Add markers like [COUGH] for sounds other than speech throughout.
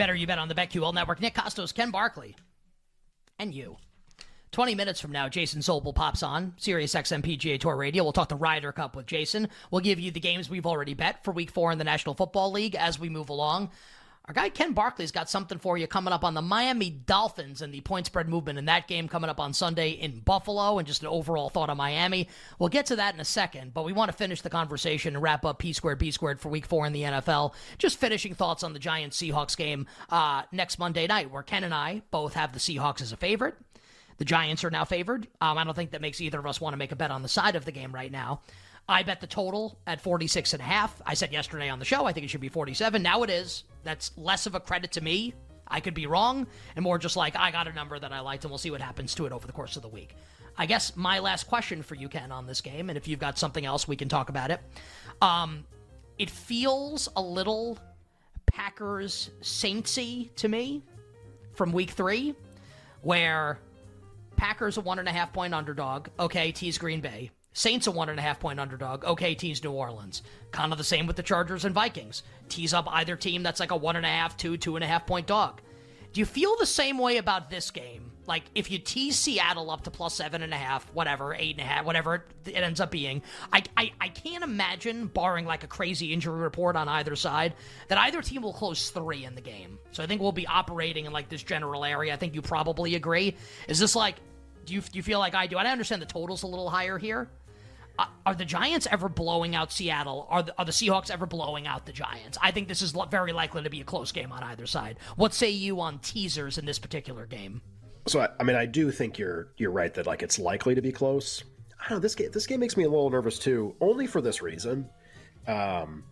Better, you bet on the BetQL network. Nick Kostos, Ken Barkley, and you. 20 minutes from now, Jason Sobel pops on Sirius XM PGA Tour Radio. We'll talk the Ryder Cup with Jason. We'll give you the games we've already bet for week four in the National Football League as we move along. Our guy Ken Barkley's got something for you coming up on the Miami Dolphins and the point spread movement in that game coming up on Sunday in Buffalo and just an overall thought on Miami. We'll get to that in a second, but we want to finish the conversation and wrap up P squared B squared for week four in the NFL. Just finishing thoughts on the Giants Seahawks game uh, next Monday night, where Ken and I both have the Seahawks as a favorite. The Giants are now favored. Um, I don't think that makes either of us want to make a bet on the side of the game right now. I bet the total at 46 and a half. I said yesterday on the show I think it should be 47. Now it is. That's less of a credit to me. I could be wrong, and more just like I got a number that I liked, and we'll see what happens to it over the course of the week. I guess my last question for you, Ken, on this game, and if you've got something else, we can talk about it. Um, it feels a little Packers Saintsy to me from week three, where Packers a one and a half point underdog. Okay, tease Green Bay. Saints a one and a half point underdog. Okay, tease New Orleans. Kind of the same with the Chargers and Vikings. Tease up either team that's like a one and a half, two, two and a half point dog. Do you feel the same way about this game? Like if you tease Seattle up to plus seven and a half, whatever, eight and a half, whatever it ends up being, I, I, I can't imagine, barring like a crazy injury report on either side, that either team will close three in the game. So I think we'll be operating in like this general area. I think you probably agree. Is this like, do you, do you feel like I do? I understand the total's a little higher here are the Giants ever blowing out Seattle? Are the, are the Seahawks ever blowing out the Giants? I think this is very likely to be a close game on either side. What say you on teasers in this particular game? So I, I mean, I do think you're you're right that like it's likely to be close. I don't know this game. This game makes me a little nervous too, only for this reason. Um,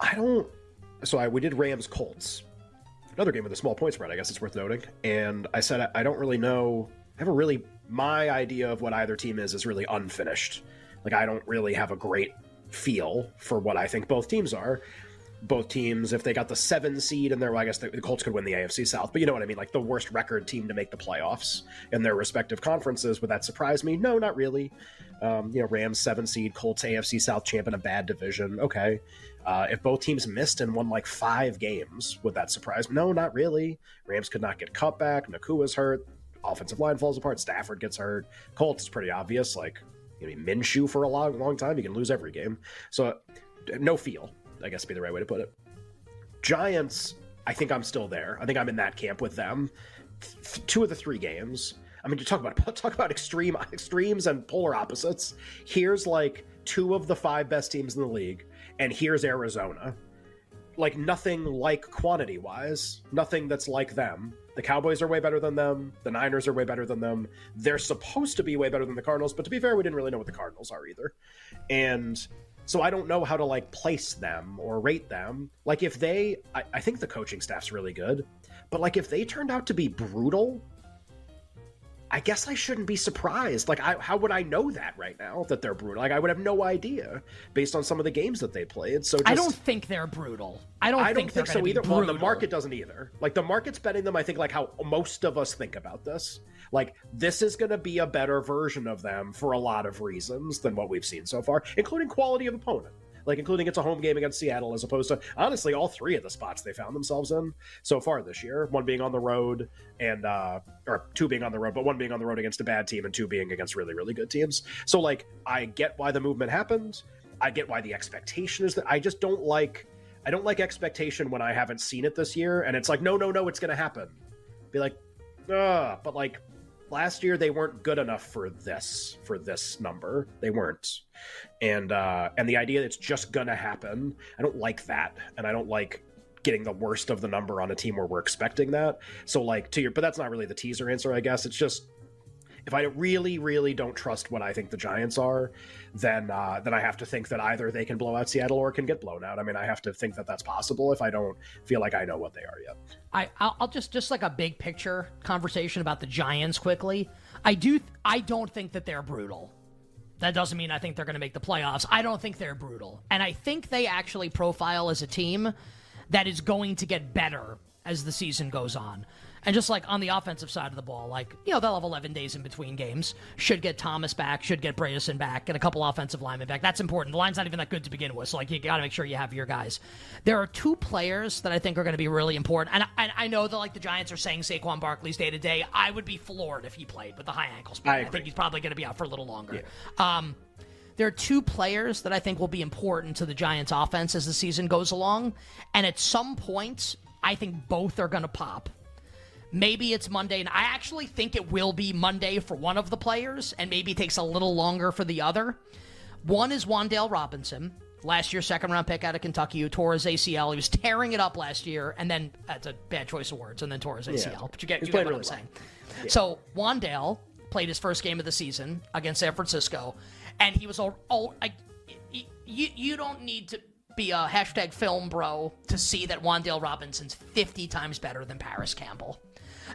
I don't. So I we did Rams Colts, another game with a small point spread. I guess it's worth noting. And I said I, I don't really know. I haven't really my idea of what either team is is really unfinished. Like I don't really have a great feel for what I think both teams are. Both teams, if they got the seven seed in there, well, I guess the, the, Colts could win the AFC South, but you know what I mean? Like the worst record team to make the playoffs in their respective conferences. Would that surprise me? No, not really. Um, you know, Rams seven seed, Colts AFC South champ in a bad division. Okay. Uh, if both teams missed and won like five games, would that surprise me? No, not really. Rams could not get Kupp back. Nacua's hurt offensive line falls apart. Stafford gets hurt. Colts is pretty obvious. Like, I mean, Minshew for a long, long time, you can lose every game. So, no feel, I guess, be the right way to put it. Giants, I think I'm still there. I think I'm in that camp with them. Th- two of the three games. I mean, to talk about [LAUGHS] talk about extreme extremes and polar opposites. Here's like two of the five best teams in the league, and here's Arizona. Like nothing like quantity wise, nothing that's like them the Cowboys are way better than them. The Niners are way better than them. They're supposed to be way better than the Cardinals, but to be fair, we didn't really know what the Cardinals are either. And so I don't know how to like place them or rate them. Like if they, I, I think the coaching staff's really good, but like if they turned out to be brutal I guess I shouldn't be surprised. Like, I, how would I know that right now that they're brutal? Like, I would have no idea based on some of the games that they played. So just, I don't think they're brutal. I don't. I don't think, think so either. Well, the market doesn't either. Like the market's betting them. I think like how most of us think about this. Like this is going to be a better version of them for a lot of reasons than what we've seen so far, including quality of opponent like including it's a home game against Seattle, as opposed to honestly all three of the spots they found themselves in so far this year. One being on the road, and uh, or two being on the road, but one being on the road against a bad team, and two being against really really good teams. So like I get why the movement happened. I get why the expectation is that I just don't like. I don't like expectation when I haven't seen it this year, and it's like, no, no, no, it's going to happen. Be like, ah, but like last year they weren't good enough for this for this number. They weren't. And uh and the idea that it's just gonna happen i don't like that. And i don't like getting the worst of the number on a team where we're expecting that. So like to your but that's not really the teaser answer i guess. It's just if I really, really don't trust what I think the Giants are, then uh, then I have to think that either they can blow out Seattle or can get blown out. I mean, I have to think that that's possible if I don't feel like I know what they are yet. I I'll just just like a big picture conversation about the Giants quickly. I do I don't think that they're brutal. That doesn't mean I think they're going to make the playoffs. I don't think they're brutal, and I think they actually profile as a team that is going to get better as the season goes on. And just like on the offensive side of the ball, like, you know, they'll have 11 days in between games. Should get Thomas back, should get Bredeson back, and a couple offensive linemen back. That's important. The line's not even that good to begin with, so like you got to make sure you have your guys. There are two players that I think are going to be really important. And, and I know that like the Giants are saying Saquon Barkley's day to day. I would be floored if he played with the high ankle sprain. I I, think he's probably going to be out for a little longer. Um, there are two players that I think will be important to the Giants offense as the season goes along. And at some point, I think both are going to pop. Maybe it's Monday, and I actually think it will be Monday for one of the players, and maybe it takes a little longer for the other. One is Wan'Dale Robinson, last year's second round pick out of Kentucky, who tore his ACL. He was tearing it up last year, and then that's a bad choice of words, and then tore his ACL. But you get, you get what really I'm saying. So Wan'Dale played his first game of the season against San Francisco, and he was all, all I, you, you don't need to be a hashtag film bro to see that Wan'Dale Robinson's 50 times better than Parris Campbell.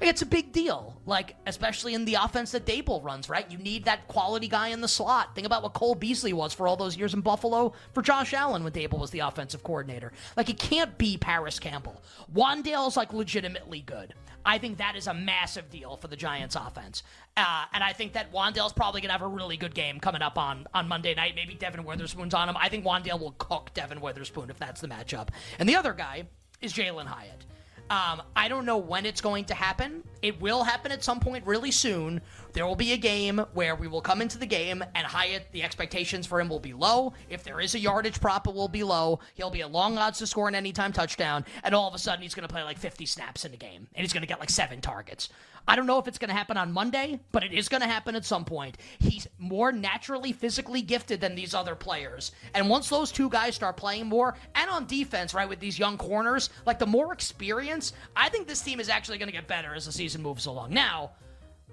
It's a big deal, like especially in the offense that Daboll runs. Right, you need that quality guy in the slot. Think about what Cole Beasley was for all those years in Buffalo for Josh Allen when Daboll was the offensive coordinator. Like it can't be Parris Campbell. Wan'Dale's like legitimately good. I think that is a massive deal for the Giants offense. Uh, and I think that Wan'Dale's probably going to have a really good game coming up on, on Monday night. Maybe Devon Witherspoon's on him. I think Wandale will cook Devon Witherspoon if that's the matchup. And the other guy is Jalin Hyatt. Um, I don't know when it's going to happen. It will happen at some point really soon. There will be a game where we will come into the game and Hyatt, the expectations for him will be low. If there is a yardage prop, it will be low. He'll be a long odds to score an anytime touchdown, and all of a sudden he's going to play like 50 snaps in a game, and he's going to get like seven targets. I don't know if it's going to happen on Monday, but it is going to happen at some point. He's more naturally physically gifted than these other players. And once those two guys start playing more, and on defense, right, with these young corners, like the more experience, I think this team is actually going to get better as the season moves along. Now,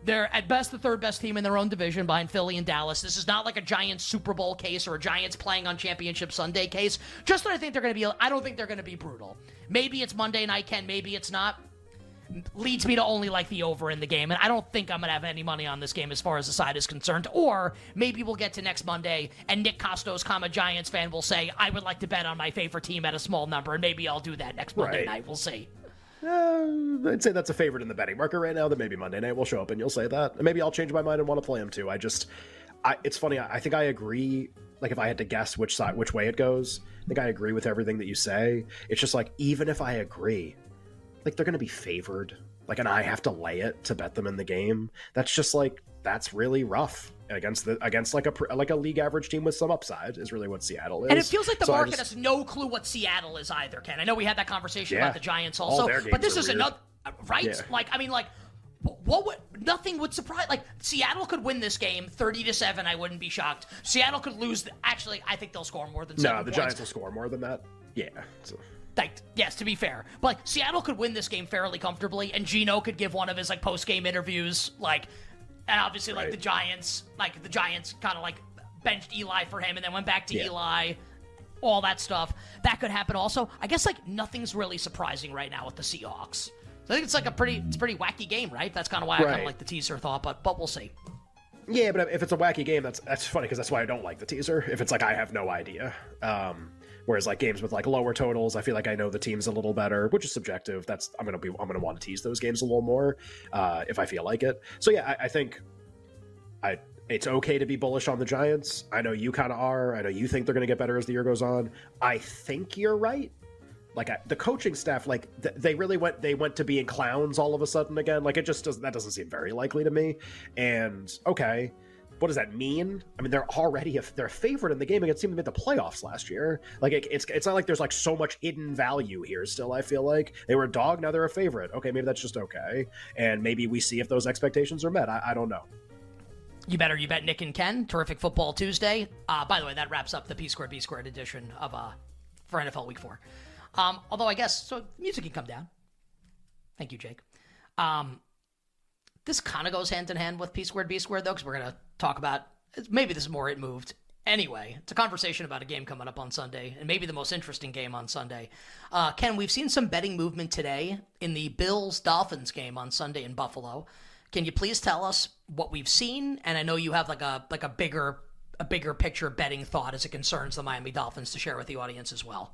they're at best the third best team in their own division behind Philly and Dallas. This is not like a Giants Super Bowl case or a Giants playing on Championship Sunday case. Just that I think they're going to be, I don't think they're going to be brutal. Maybe it's Monday night, Ken. Maybe it's not leads me to only like the over in the game. And I don't think I'm going to have any money on this game as far as the side is concerned. Or maybe we'll get to next Monday and Nick Kostos, comma Giants fan, will say, I would like to bet on my favorite team at a small number. And maybe I'll do that next Monday Right. night. We'll see. Uh, I'd say that's a favorite in the betting market right now. That maybe Monday night will show up and you'll say that. And maybe I'll change my mind and want to play him too. I just, I, it's funny. I, I think I agree. Like if I had to guess which side, which way it goes, I think I agree with everything that you say. It's just like even if I agree, like they're going to be favored. Like, and I have to lay it to bet them in the game. That's just like that's really rough against the against like a like a league average team with some upside is really what Seattle is. And it feels like the So market just- has no clue what Seattle is either, Ken. I know we had that conversation Yeah. about the Giants also, but this is weird. another right. Yeah. Like I mean, like what would nothing would surprise. Like Seattle could win this game thirty to seven. I wouldn't be shocked. Seattle could lose. The, actually, I think they'll score more than no, seven the points. Giants will score more than that. Yeah. So. Like, yes, to be fair, but like, Seattle could win this game fairly comfortably, and Geno could give one of his like post game interviews, like, and obviously like the Giants, like the Giants kind of like benched Eli for him, and then went back to Yeah. Eli, all that stuff. That could happen also. I guess like nothing's really surprising right now with the Seahawks. So I think it's like a pretty, it's a pretty wacky game, right? That's kind of why I kind of like the teaser thought, but but we'll see. Yeah, but if it's a wacky game, that's that's funny because that's why I don't like the teaser. If it's like I have no idea, um, whereas like games with like lower totals, I feel like I know the teams a little better, which is subjective. That's I'm gonna be I'm gonna want to tease those games a little more uh, if I feel like it. So yeah, I, I think I it's okay to be bullish on the Giants. I know you kind of are. I know you think they're gonna get better as the year goes on. I think you're right like I, the coaching staff like th- they really went they went to being clowns all of a sudden again like it just doesn't that doesn't seem very likely to me and okay what does that mean i mean they're already a, they're a favorite in the game against team that made the playoffs last year like it, it's it's not like there's like so much hidden value here still i feel like they were a dog now they're a favorite okay maybe that's just okay and maybe we see if those expectations are met i, I don't know You better you bet Nick and Ken. Terrific football Tuesday. Uh, by the way, that wraps up the P squared B squared edition of uh for NFL Week Four. Um, although I guess so, music can come down. Thank you, Jake. Um, this kind of goes hand in hand with P squared B squared though, because we're gonna talk about maybe this is more it moved. Anyway, it's a conversation about a game coming up on Sunday, and maybe the most interesting game on Sunday. Uh, Ken, we've seen some betting movement today in the Bills Dolphins game on Sunday in Buffalo. Can you please tell us what we've seen? And I know you have like a like a bigger a bigger picture betting thought as it concerns the Miami Dolphins to share with the audience as well.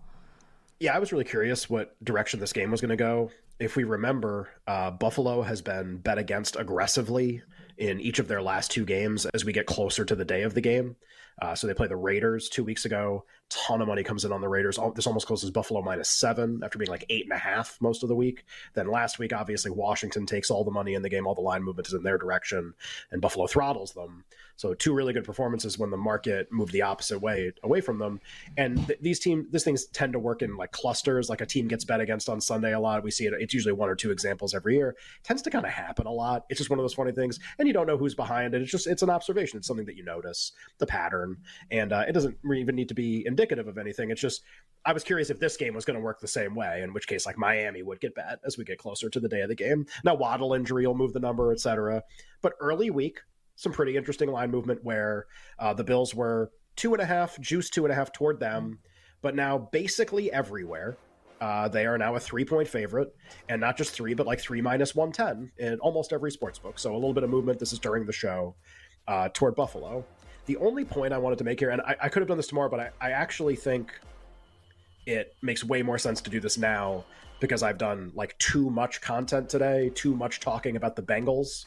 yeah, I was really curious what direction this game was going to go. If we remember, uh, Buffalo has been bet against aggressively in each of their last two games as we get closer to the day of the game. Uh, so they play the Raiders two weeks ago. Ton of money comes in on the Raiders. This almost closes Buffalo minus seven after being like eight and a half most of the week. Then last week, obviously, Washington takes all the money in the game. All the line movement is in their direction, and Buffalo throttles them. So two really good performances when the market moved the opposite way away from them. And th- these teams, these things tend to work in like clusters. Like a team gets bet against on Sunday a lot. We see it. It's usually one or two examples every year. It tends to kind of happen a lot. It's just one of those funny things, and you don't know who's behind it. It's just it's an observation. It's something that you notice the pattern, and uh, it doesn't even need to be indicative of anything. It's just I was curious if this game was going to work the same way. In which case, like Miami would get bet as we get closer to the day of the game. Now Waddle injury will move the number, etc. But early week, some pretty interesting line movement where uh, the Bills were two and a half, juice two and a half toward them, but now basically everywhere. Uh, they are now a three point favorite, and not just three, but like three minus 110 in almost every sports book. So a little bit of movement. This is during the show uh, toward Buffalo. The only point I wanted to make here, and I, I could have done this tomorrow, but I, I actually think it makes way more sense to do this now because I've done like too much content today, too much talking about the Bengals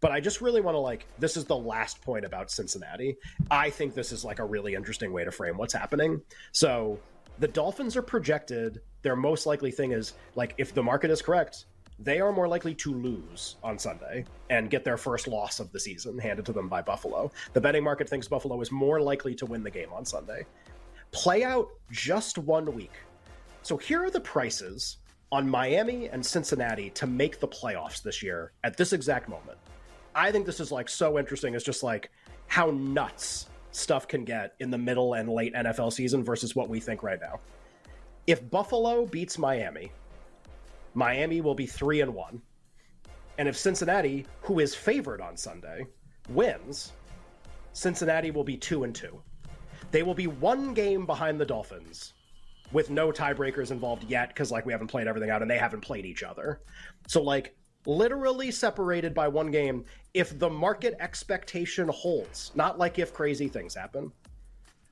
but I just really want to like this is the last point about Cincinnati. I think this is like a really interesting way to frame what's happening. So the Dolphins are projected. Their most likely thing is like if the market is correct, they are more likely to lose on Sunday and get their first loss of the season handed to them by Buffalo. The betting market thinks Buffalo is more likely to win the game on Sunday. Play out just one week. So here are the prices on Miami and Cincinnati to make the playoffs this year at this exact moment. I think this is like so interesting. It's just like how nuts stuff can get in the middle and late NFL season versus what we think right now. If Buffalo beats Miami, Miami will be three and one. And if Cincinnati, who is favored on Sunday, wins, Cincinnati will be two and two. They will be one game behind the Dolphins with no tiebreakers involved yet because like we haven't played everything out and they haven't played each other. So like literally separated by one game if the market expectation holds, not like if crazy things happen.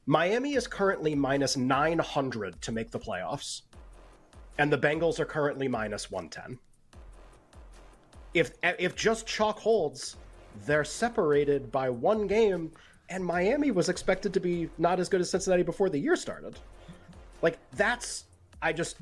Miami is currently minus 900 to make the playoffs, and the Bengals are currently minus 110. If if just chalk holds, they're separated by one game, and Miami was expected to be not as good as Cincinnati before the year started. Like that's I just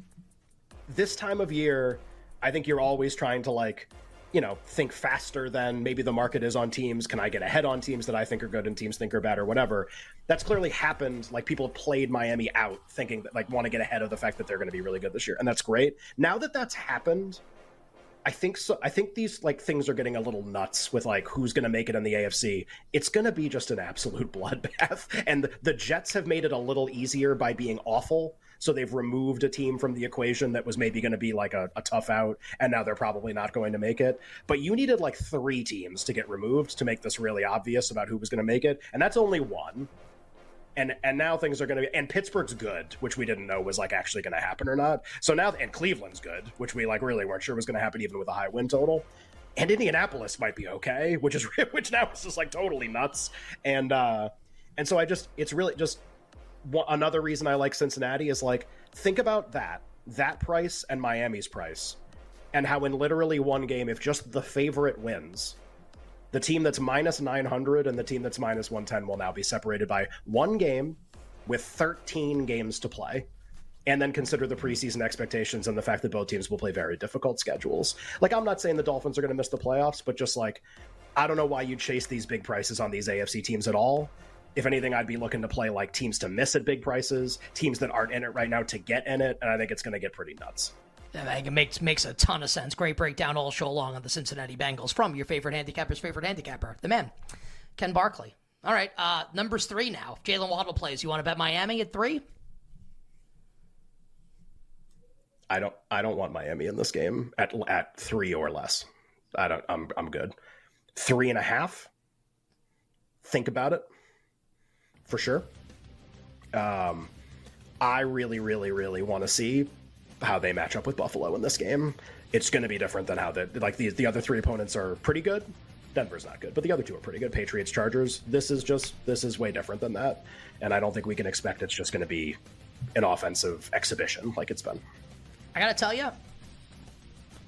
this time of year I think you're always trying to like, you know, think faster than maybe the market is on teams. Can I get ahead on teams that I think are good and teams think are bad or whatever? That's clearly happened. Like people have played Miami out thinking that like want to get ahead of the fact that they're going to be really good this year. And that's great. Now that that's happened, I think so. I think these like things are getting a little nuts with like who's going to make it in the AFC. It's going to be just an absolute [LAUGHS] bloodbath, and the, the Jets have made it a little easier by being awful. So they've removed a team from the equation that was maybe going to be like a, a tough out, and now they're probably not going to make it. But you needed like three teams to get removed to make this really obvious about who was going to make it, and that's only one and and now things are going to be and Pittsburgh's good, which we didn't know was like actually going to happen or not. So now and Cleveland's good, which we like really weren't sure was going to happen even with a high win total. And Indianapolis might be okay, which is [LAUGHS] which now is just like totally nuts. And uh and so I just it's really just another reason I like Cincinnati is like think about that that price and Miami's price and how in literally one game if just the favorite wins the team that's minus 900 and the team that's minus 110 will now be separated by one game with 13 games to play. And then consider the preseason expectations and the fact that both teams will play very difficult schedules. Like, I'm not saying the Dolphins are going to miss the playoffs, but just like, I don't know why you chase these big prices on these AFC teams at all. If anything, I'd be looking to play like teams to miss at big prices, teams that aren't in it right now to get in it, and I think it's going to get pretty nuts. I think it makes makes a ton of sense. Great breakdown all show long on the Cincinnati Bengals from your favorite handicapper's favorite handicapper, the man, Ken Barkley. All right, uh, numbers three now. Jaylen Waddle plays. You want to bet Miami at three? I don't. I don't want Miami in this game at at three or less. I don't. I'm. I'm good. Three and a half. Think about it. For sure. Um, I really, really, really want to see how they match up with Buffalo in this game. It's going to be different than how the like the the other three opponents are pretty good. Denver's not good, but the other two are pretty good. Patriots, Chargers. This is just this is way different than that, and I don't think we can expect it's just going to be an offensive exhibition like it's been. I got to tell you,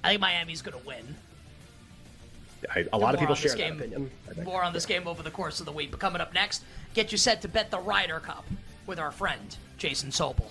I think Miami's going to win. I, a lot of people share that game, opinion. More on this game over the course of the week. But coming up next, get you set to bet the Ryder Cup with our friend Jason Sobel.